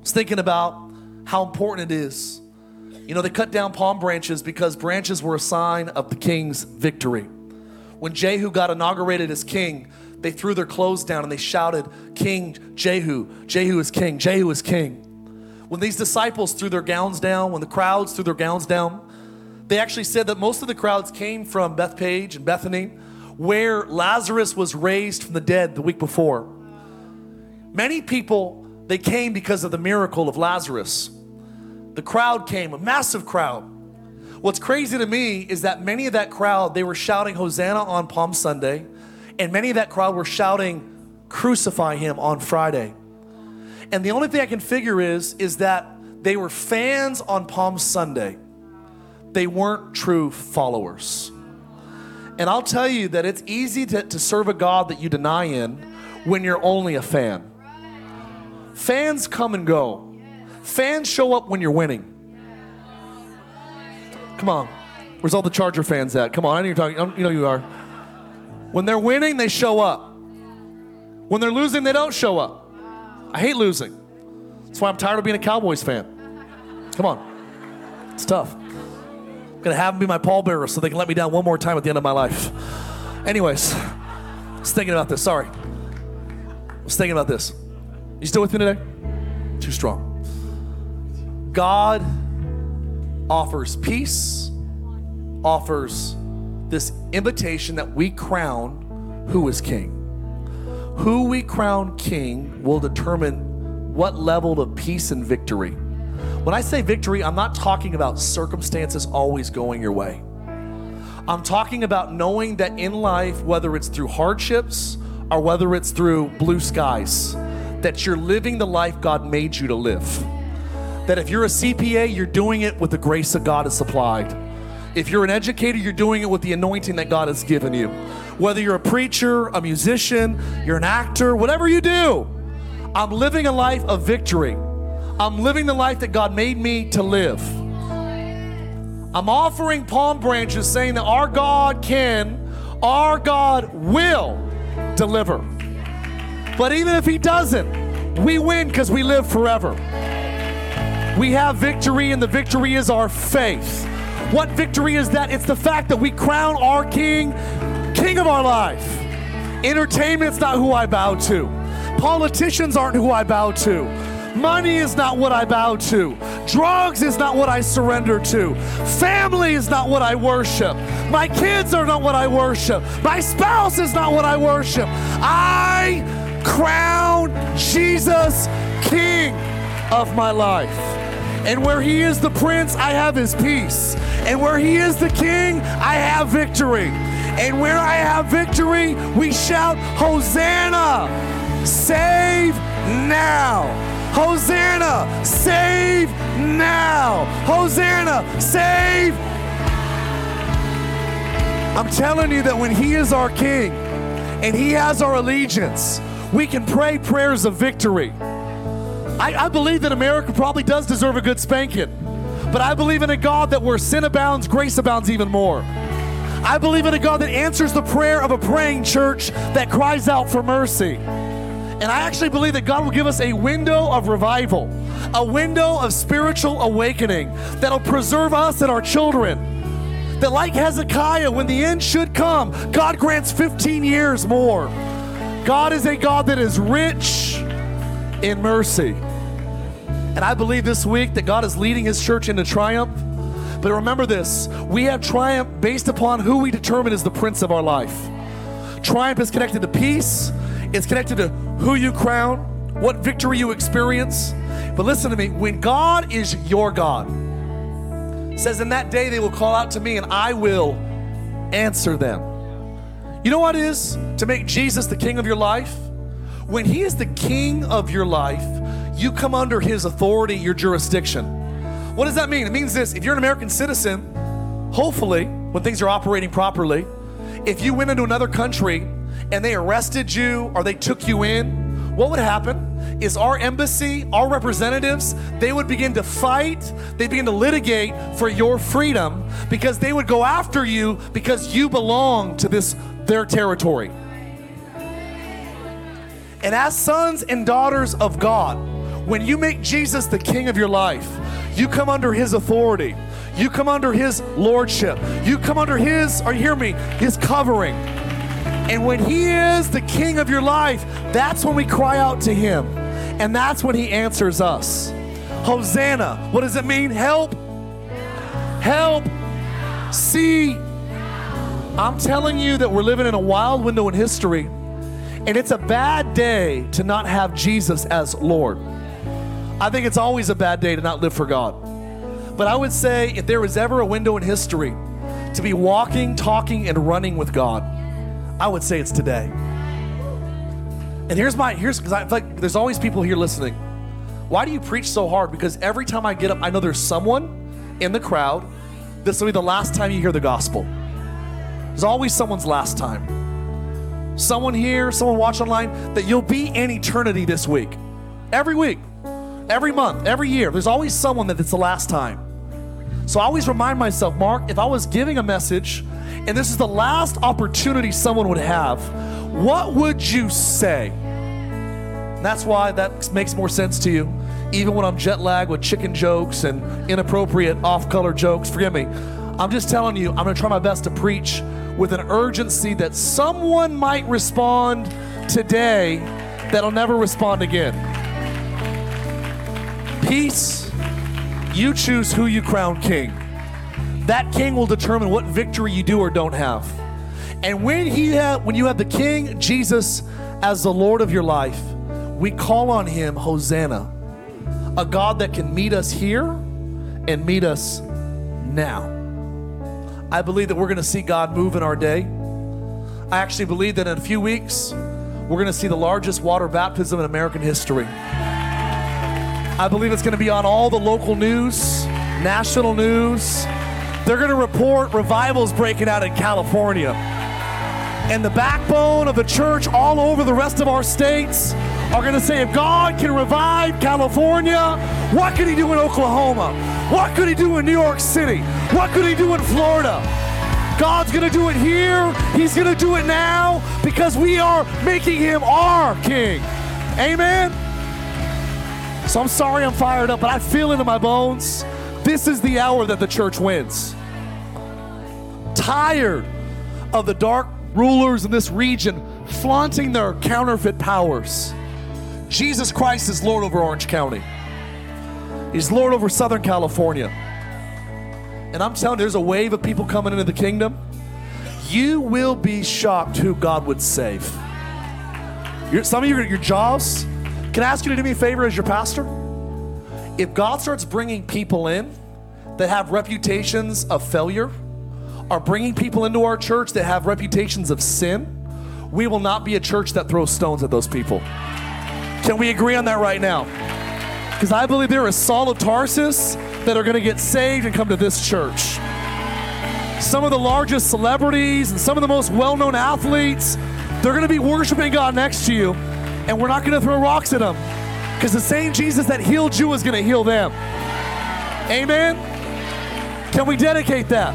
was thinking about how important it is you know, they cut down palm branches because branches were a sign of the king's victory. When Jehu got inaugurated as king, they threw their clothes down and they shouted, King Jehu, Jehu is king, Jehu is king. When these disciples threw their gowns down, when the crowds threw their gowns down, they actually said that most of the crowds came from Bethphage and Bethany, where Lazarus was raised from the dead the week before. Many people, they came because of the miracle of Lazarus. The crowd came, a massive crowd. What's crazy to me is that many of that crowd, they were shouting Hosanna on Palm Sunday, and many of that crowd were shouting crucify him on Friday. And the only thing I can figure is is that they were fans on Palm Sunday. They weren't true followers. And I'll tell you that it's easy to, to serve a God that you deny in when you're only a fan. Fans come and go. Fans show up when you're winning. Come on. Where's all the Charger fans at? Come on, I know you're talking. You know you are. When they're winning, they show up. When they're losing, they don't show up. I hate losing. That's why I'm tired of being a Cowboys fan. Come on. It's tough. I'm gonna have them be my pallbearer so they can let me down one more time at the end of my life. Anyways, I was thinking about this. Sorry. I was thinking about this. You still with me today? Too strong. God offers peace, offers this invitation that we crown who is king. Who we crown king will determine what level of peace and victory. When I say victory, I'm not talking about circumstances always going your way. I'm talking about knowing that in life, whether it's through hardships or whether it's through blue skies, that you're living the life God made you to live. That if you're a CPA, you're doing it with the grace of God has supplied. If you're an educator, you're doing it with the anointing that God has given you. Whether you're a preacher, a musician, you're an actor, whatever you do, I'm living a life of victory. I'm living the life that God made me to live. I'm offering palm branches saying that our God can, our God will deliver. But even if He doesn't, we win because we live forever. We have victory, and the victory is our faith. What victory is that? It's the fact that we crown our King, King of our life. Entertainment's not who I bow to. Politicians aren't who I bow to. Money is not what I bow to. Drugs is not what I surrender to. Family is not what I worship. My kids are not what I worship. My spouse is not what I worship. I crown Jesus King of my life. And where he is the prince, I have his peace. And where he is the king, I have victory. And where I have victory, we shout, Hosanna! Save now! Hosanna! Save now! Hosanna! Save! I'm telling you that when he is our king and he has our allegiance, we can pray prayers of victory. I, I believe that America probably does deserve a good spanking, but I believe in a God that where sin abounds, grace abounds even more. I believe in a God that answers the prayer of a praying church that cries out for mercy. And I actually believe that God will give us a window of revival, a window of spiritual awakening that'll preserve us and our children. That, like Hezekiah, when the end should come, God grants 15 years more. God is a God that is rich in mercy. And I believe this week that God is leading His church into triumph. But remember this we have triumph based upon who we determine is the prince of our life. Triumph is connected to peace, it's connected to who you crown, what victory you experience. But listen to me when God is your God, says, In that day they will call out to me and I will answer them. You know what it is to make Jesus the king of your life? When he is the king of your life, you come under his authority, your jurisdiction. What does that mean? It means this if you're an American citizen, hopefully, when things are operating properly, if you went into another country and they arrested you or they took you in, what would happen is our embassy, our representatives, they would begin to fight, they begin to litigate for your freedom because they would go after you because you belong to this their territory. And as sons and daughters of God, when you make Jesus the king of your life, you come under his authority. You come under his lordship. You come under his, or hear me, his covering. And when he is the king of your life, that's when we cry out to him. And that's when he answers us. Hosanna. What does it mean? Help. Help. See. I'm telling you that we're living in a wild window in history, and it's a bad day to not have Jesus as Lord. I think it's always a bad day to not live for God. But I would say if there was ever a window in history to be walking, talking, and running with God, I would say it's today. And here's my here's because I feel like there's always people here listening. Why do you preach so hard? Because every time I get up, I know there's someone in the crowd. This will be the last time you hear the gospel. There's always someone's last time. Someone here, someone watch online, that you'll be in eternity this week. Every week, every month, every year. There's always someone that it's the last time. So I always remind myself, Mark, if I was giving a message and this is the last opportunity someone would have, what would you say? And that's why that makes more sense to you. Even when I'm jet lagged with chicken jokes and inappropriate off color jokes, forgive me. I'm just telling you, I'm gonna try my best to preach with an urgency that someone might respond today that'll never respond again. Peace, you choose who you crown king. That king will determine what victory you do or don't have. And when he ha- when you have the king Jesus as the Lord of your life, we call on him Hosanna, a God that can meet us here and meet us now. I believe that we're going to see God move in our day. I actually believe that in a few weeks, we're going to see the largest water baptism in American history. I believe it's going to be on all the local news, national news. They're going to report revivals breaking out in California. And the backbone of the church all over the rest of our states are going to say, if God can revive California, what could He do in Oklahoma? What could He do in New York City? What could He do in Florida? God's going to do it here. He's going to do it now because we are making Him our King. Amen. So I'm sorry I'm fired up, but I feel it in my bones. This is the hour that the church wins. Tired of the dark rulers in this region flaunting their counterfeit powers. Jesus Christ is Lord over Orange County. He's Lord over Southern California. And I'm telling you, there's a wave of people coming into the kingdom. You will be shocked who God would save. Your, some of your, your jobs, can I ask you to do me a favor as your pastor? If God starts bringing people in that have reputations of failure, are bringing people into our church that have reputations of sin, we will not be a church that throws stones at those people. Can we agree on that right now? Because I believe there is Saul of Tarsus that are going to get saved and come to this church. Some of the largest celebrities and some of the most well known athletes, they're going to be worshiping God next to you, and we're not going to throw rocks at them because the same Jesus that healed you is going to heal them. Amen? Can we dedicate that?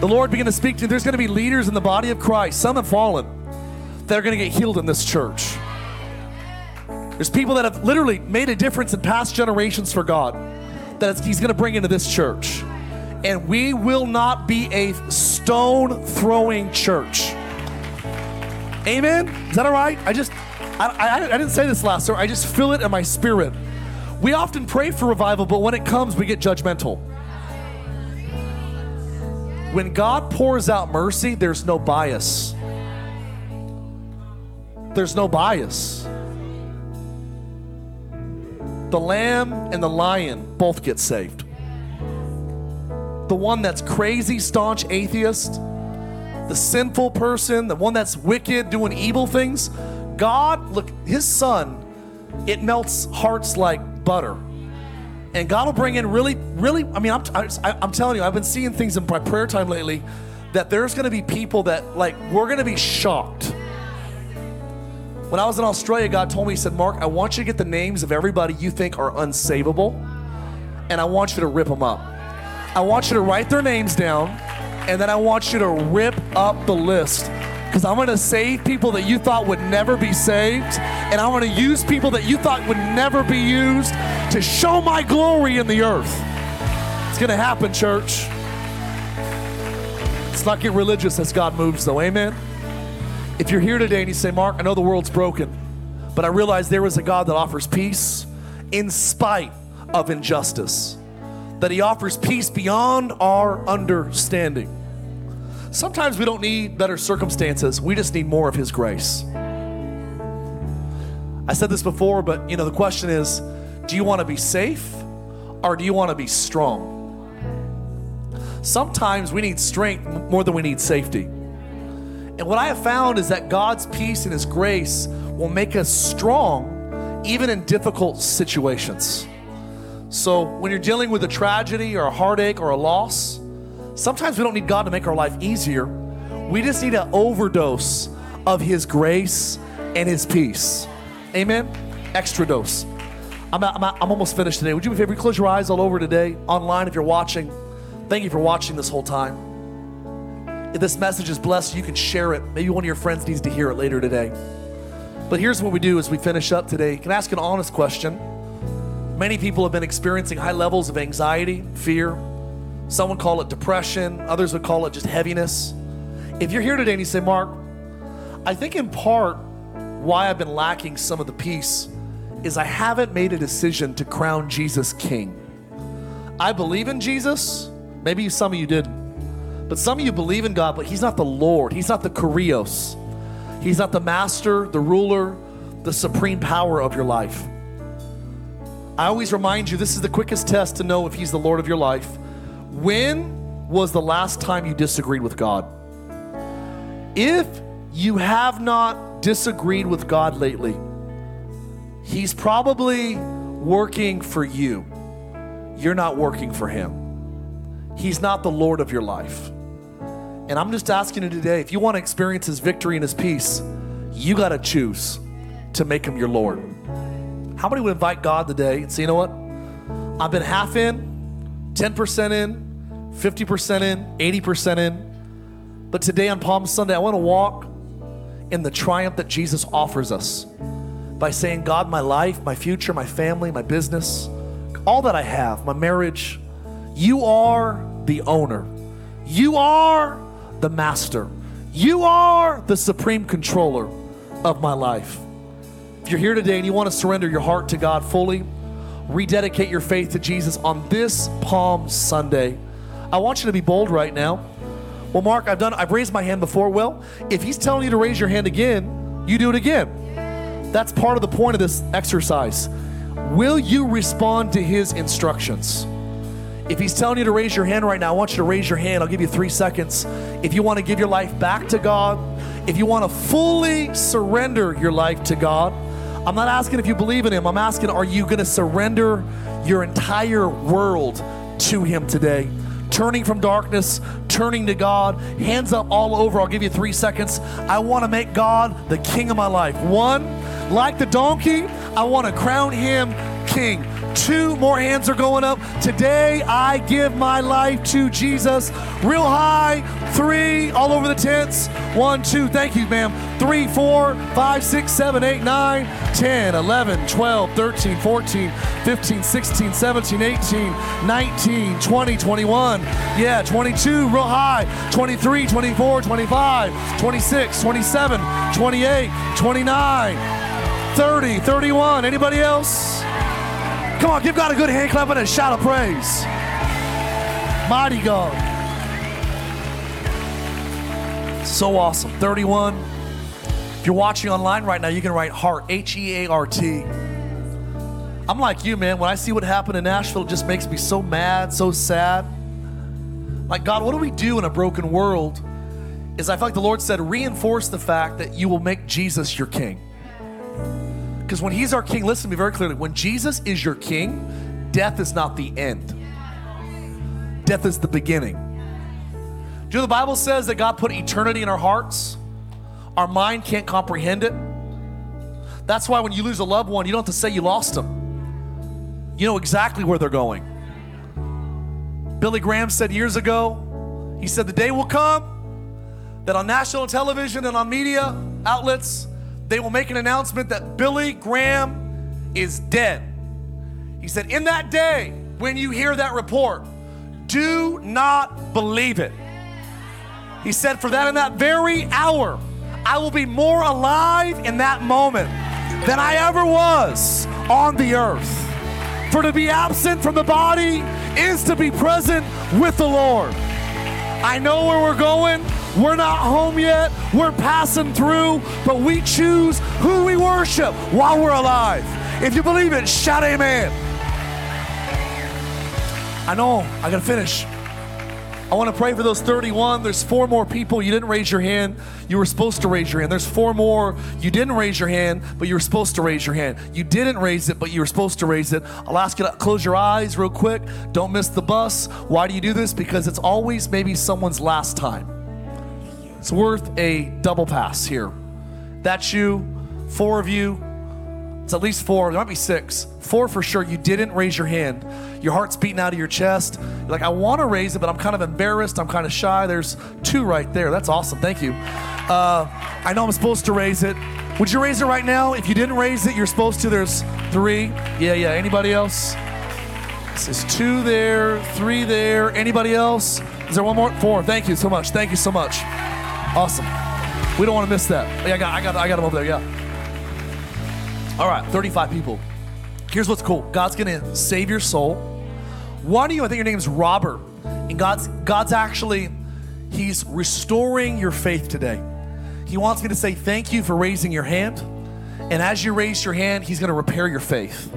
The Lord began to speak to you. There's going to be leaders in the body of Christ, some have fallen, They're going to get healed in this church. There's people that have literally made a difference in past generations for God that He's going to bring into this church. And we will not be a stone throwing church. Amen? Is that all right? I just, I, I, I didn't say this last, sir. I just feel it in my spirit. We often pray for revival, but when it comes, we get judgmental. When God pours out mercy, there's no bias. There's no bias. The lamb and the lion both get saved. The one that's crazy, staunch atheist, the sinful person, the one that's wicked, doing evil things, God, look, his son, it melts hearts like butter. And God will bring in really, really, I mean, I'm, I'm telling you, I've been seeing things in my prayer time lately that there's gonna be people that, like, we're gonna be shocked. When I was in Australia, God told me, He said, Mark, I want you to get the names of everybody you think are unsavable, and I want you to rip them up. I want you to write their names down, and then I want you to rip up the list because I'm to save people that you thought would never be saved, and I'm to use people that you thought would never be used to show my glory in the earth. It's to happen, church. Let's not get religious as God moves, though. Amen. If you're here today and you say, Mark, I know the world's broken, but I realize there is a God that offers peace in spite of injustice, that He offers peace beyond our understanding. Sometimes we don't need better circumstances, we just need more of His grace. I said this before, but you know, the question is do you want to be safe or do you want to be strong? Sometimes we need strength more than we need safety. And what I have found is that God's peace and His grace will make us strong even in difficult situations. So when you're dealing with a tragedy or a heartache or a loss, sometimes we don't need God to make our life easier. We just need an overdose of His grace and His peace. Amen? Extra dose. I'm, I'm, I'm almost finished today. Would you, be you close your eyes all over today, online if you're watching, thank you for watching this whole time. If this message is blessed, you can share it. Maybe one of your friends needs to hear it later today. But here's what we do as we finish up today. Can ask an honest question? Many people have been experiencing high levels of anxiety, fear. Some would call it depression, others would call it just heaviness. If you're here today and you say, Mark, I think in part why I've been lacking some of the peace is I haven't made a decision to crown Jesus king. I believe in Jesus. Maybe some of you didn't. But some of you believe in God, but He's not the Lord. He's not the Kurios. He's not the master, the ruler, the supreme power of your life. I always remind you this is the quickest test to know if He's the Lord of your life. When was the last time you disagreed with God? If you have not disagreed with God lately, He's probably working for you. You're not working for Him. He's not the Lord of your life. And I'm just asking you today if you want to experience His victory and His peace, you got to choose to make Him your Lord. How many would invite God today and say, you know what? I've been half in, 10% in, 50% in, 80% in. But today on Palm Sunday, I want to walk in the triumph that Jesus offers us by saying, God, my life, my future, my family, my business, all that I have, my marriage, you are the owner. You are the master. You are the supreme controller of my life. If you're here today and you want to surrender your heart to God fully, rededicate your faith to Jesus on this Palm Sunday, I want you to be bold right now. Well, Mark, I've done I've raised my hand before. Well, if he's telling you to raise your hand again, you do it again. That's part of the point of this exercise. Will you respond to his instructions? If he's telling you to raise your hand right now, I want you to raise your hand. I'll give you three seconds. If you want to give your life back to God, if you want to fully surrender your life to God, I'm not asking if you believe in Him. I'm asking, are you going to surrender your entire world to Him today? Turning from darkness, turning to God, hands up all over. I'll give you three seconds. I want to make God the king of my life. One, like the donkey, I want to crown Him king. Two more hands are going up. Today I give my life to Jesus. Real high. Three, all over the tents. One, two, thank you, ma'am. Three, four, five, six, seven, eight, nine, 10, 11, 12, 13, 14, 15, 16, 17, 18, 19, 20, 21. Yeah, 22, real high. 23, 24, 25, 26, 27, 28, 29, 30, 31. Anybody else? Come on, give God a good hand clap and a shout of praise. Mighty God. So awesome. 31. If you're watching online right now, you can write heart, H E A R T. I'm like you, man. When I see what happened in Nashville, it just makes me so mad, so sad. Like, God, what do we do in a broken world? Is I feel like the Lord said, reinforce the fact that you will make Jesus your king. Because when He's our King, listen to me very clearly. When Jesus is your King, death is not the end, death is the beginning. Do you know the Bible says that God put eternity in our hearts? Our mind can't comprehend it. That's why when you lose a loved one, you don't have to say you lost them. You know exactly where they're going. Billy Graham said years ago, he said, The day will come that on national television and on media outlets, they will make an announcement that Billy Graham is dead. He said, In that day, when you hear that report, do not believe it. He said, For that in that very hour, I will be more alive in that moment than I ever was on the earth. For to be absent from the body is to be present with the Lord. I know where we're going. We're not home yet. We're passing through, but we choose who we worship while we're alive. If you believe it, shout amen. I know, I gotta finish. I want to pray for those 31. There's four more people. You didn't raise your hand. You were supposed to raise your hand. There's four more. You didn't raise your hand, but you were supposed to raise your hand. You didn't raise it, but you were supposed to raise it. I'll ask you to close your eyes real quick. Don't miss the bus. Why do you do this? Because it's always maybe someone's last time. It's worth a double pass here. That's you, four of you. It's at least four. There might be six. Four for sure. You didn't raise your hand. Your heart's beating out of your chest. You're like, I want to raise it, but I'm kind of embarrassed. I'm kind of shy. There's two right there. That's awesome. Thank you. Uh, I know I'm supposed to raise it. Would you raise it right now? If you didn't raise it, you're supposed to. There's three. Yeah, yeah. Anybody else? This is two there, three there. Anybody else? Is there one more? Four. Thank you so much. Thank you so much. Awesome. We don't want to miss that. Yeah, I got, I got, I got them over there. Yeah. All right, 35 people. Here's what's cool. God's gonna save your soul. One of you, I think your name's Robert, and God's God's actually He's restoring your faith today. He wants me to say thank you for raising your hand, and as you raise your hand, He's gonna repair your faith.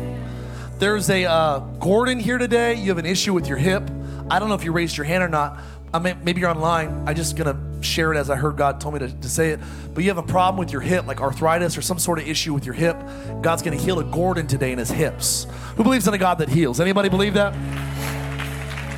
There's a uh, Gordon here today. You have an issue with your hip. I don't know if you raised your hand or not. I mean, maybe you're online. I'm just gonna share it as I heard God told me to, to say it. But you have a problem with your hip, like arthritis or some sort of issue with your hip. God's gonna heal a Gordon today in his hips. Who believes in a God that heals? Anybody believe that?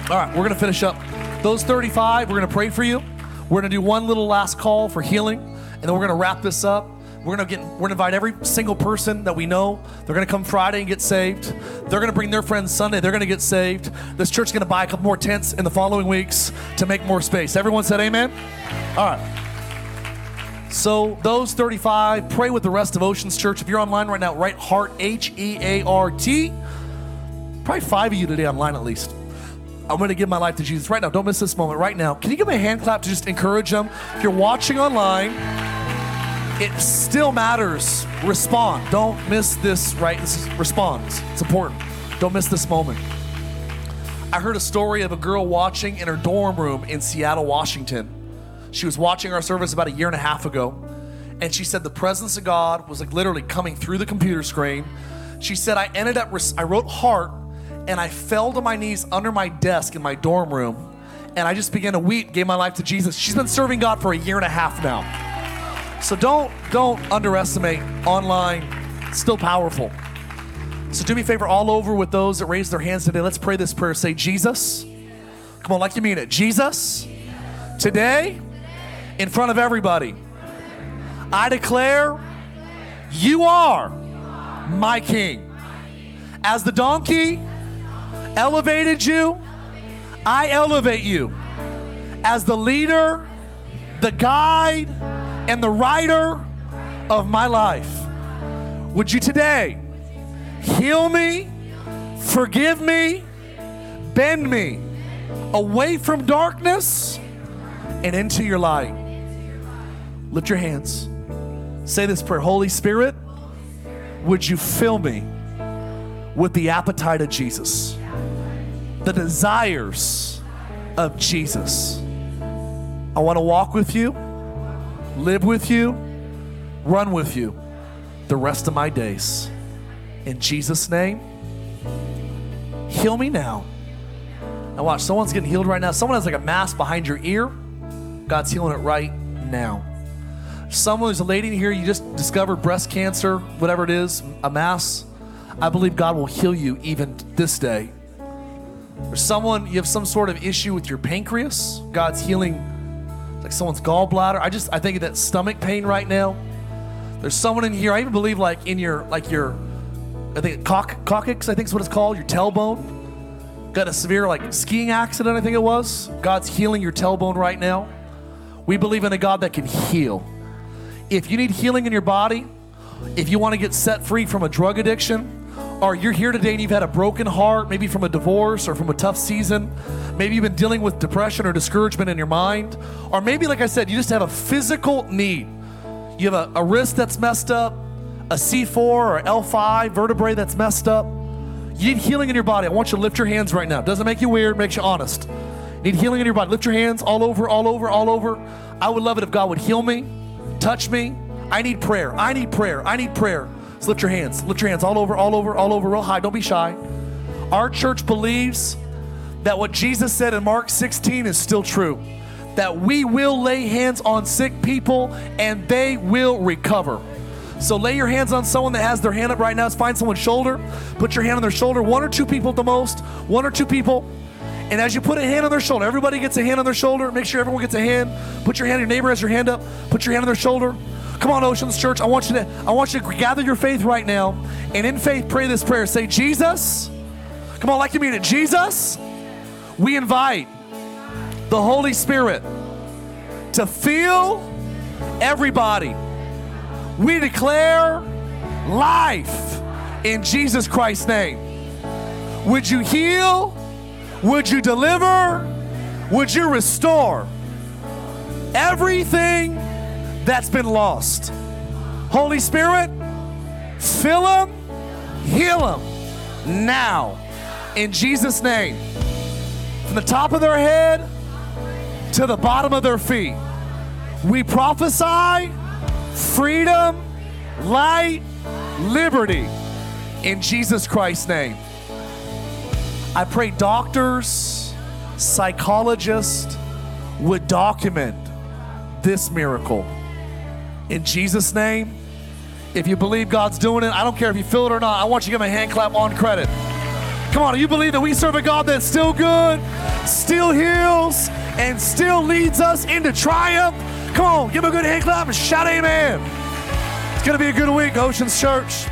All right, we're gonna finish up. Those 35, we're gonna pray for you. We're gonna do one little last call for healing, and then we're gonna wrap this up. We're gonna get we're gonna invite every single person that we know. They're gonna come Friday and get saved. They're gonna bring their friends Sunday, they're gonna get saved. This church's gonna buy a couple more tents in the following weeks to make more space. Everyone said amen? All right. So those 35, pray with the rest of Oceans Church. If you're online right now, write heart H E A R T. Probably five of you today online at least. I'm going to give my life to Jesus right now. Don't miss this moment right now. Can you give me a hand clap to just encourage them? If you're watching online, it still matters. Respond. Don't miss this, right? Respond. It's important. Don't miss this moment. I heard a story of a girl watching in her dorm room in Seattle, Washington. She was watching our service about a year and a half ago, and she said the presence of God was like literally coming through the computer screen. She said, I ended up, I wrote heart, and I fell to my knees under my desk in my dorm room, and I just began to weep, gave my life to Jesus. She's been serving God for a year and a half now. So don't don't underestimate online. Still powerful. So do me a favor all over with those that raised their hands today. Let's pray this prayer. Say, Jesus. Come on, like you mean it. Jesus, today, in front of everybody, I declare you are my king. As the donkey elevated you, I elevate you. As the leader, the guide, and the writer of my life. Would you today heal me, forgive me, bend me away from darkness and into your light? Lift your hands. Say this prayer Holy Spirit, would you fill me with the appetite of Jesus, the desires of Jesus? I want to walk with you live with you, run with you the rest of my days. In Jesus' name, heal me now. Now, watch, someone's getting healed right now. Someone has like a mass behind your ear. God's healing it right now. Someone who's a lady here, you just discovered breast cancer, whatever it is, a mass. I believe God will heal you even this day. Or someone, you have some sort of issue with your pancreas. God's healing like someone's gallbladder. I just I think of that stomach pain right now. There's someone in here. I even believe like in your like your I think cock, coccyx. I think is what it's called. Your tailbone got a severe like skiing accident. I think it was. God's healing your tailbone right now. We believe in a God that can heal. If you need healing in your body, if you want to get set free from a drug addiction, or you're here today and you've had a broken heart, maybe from a divorce or from a tough season, maybe you've been dealing with depression or discouragement in your mind, or maybe, like I said, you just have a physical need. You have a, a wrist that's messed up, a C4 or L5 vertebrae that's messed up. You need healing in your body. I want you to lift your hands right now. Doesn't make you weird, makes you honest. Need healing in your body. Lift your hands all over, all over, all over. I would love it if God would heal me, touch me. I need prayer. I need prayer. I need prayer. So lift your hands. Lift your hands all over, all over, all over, real high. Don't be shy. Our church believes that what Jesus said in Mark 16 is still true. That we will lay hands on sick people and they will recover. So lay your hands on someone that has their hand up right now. Find someone's shoulder. Put your hand on their shoulder. One or two people at the most. One or two people. And as you put a hand on their shoulder, everybody gets a hand on their shoulder. Make sure everyone gets a hand. Put your hand. Your neighbor has your hand up. Put your hand on their shoulder. Come on, Oceans Church. I want you to. I want you to gather your faith right now, and in faith, pray this prayer. Say, Jesus. Come on, like you mean it. Jesus. We invite the Holy Spirit to fill everybody we declare life in Jesus Christ's name. Would you heal? Would you deliver? Would you restore everything that's been lost? Holy Spirit, fill them, heal them now in Jesus' name. From the top of their head to the bottom of their feet, we prophesy freedom, light, liberty in Jesus Christ's name. I pray doctors, psychologists would document this miracle. In Jesus' name, if you believe God's doing it, I don't care if you feel it or not, I want you to give him a hand clap on credit. Come on, you believe that we serve a God that's still good, still heals, and still leads us into triumph? Come on, give him a good hand clap and shout amen. It's going to be a good week, Oceans Church.